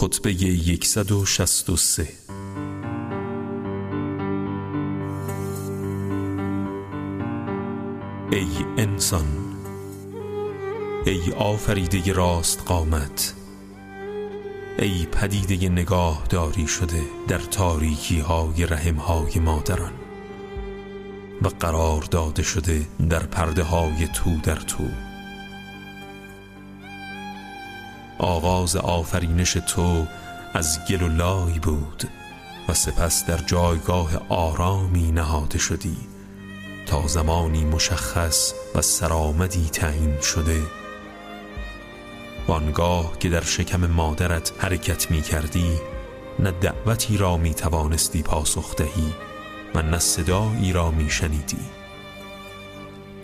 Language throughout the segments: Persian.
خطبه 163 ای انسان ای آفریده راست قامت ای پدیده نگاه داری شده در تاریکی های رحم های مادران و قرار داده شده در پرده های تو در تو. آغاز آفرینش تو از گل و لای بود و سپس در جایگاه آرامی نهاده شدی. تا زمانی مشخص و سرآمدی تعیین شده. وانگاه که در شکم مادرت حرکت می کردی نه دعوتی را می توانستی پاسخ دهی و نه صدایی را می شنیدی.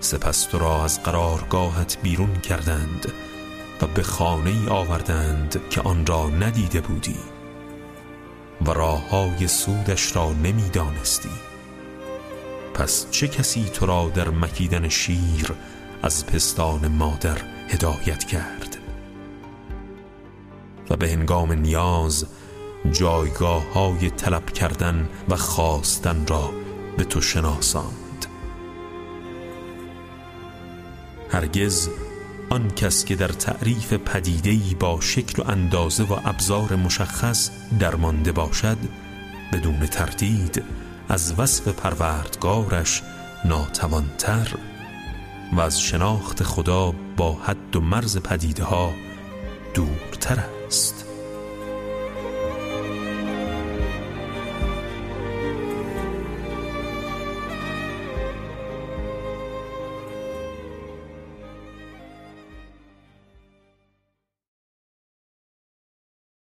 سپس تو را از قرارگاهت بیرون کردند و به خانه ای آوردند که آن را ندیده بودی و راه های سودش را نمی‌دانستی. پس چه کسی تو را در مکیدن شیر از پستان مادر هدایت کرد؟ و به هنگام نیاز جایگاه های طلب کردن و خواستن را به تو شناساند. هرگز آن کس که در تعریف پدیدهی با شکل و اندازه و ابزار مشخص درمانده باشد بدون تردید از وصف پروردگارش ناتوانتر و از شناخت خدا با حد و مرز پدیده ها دورتر است.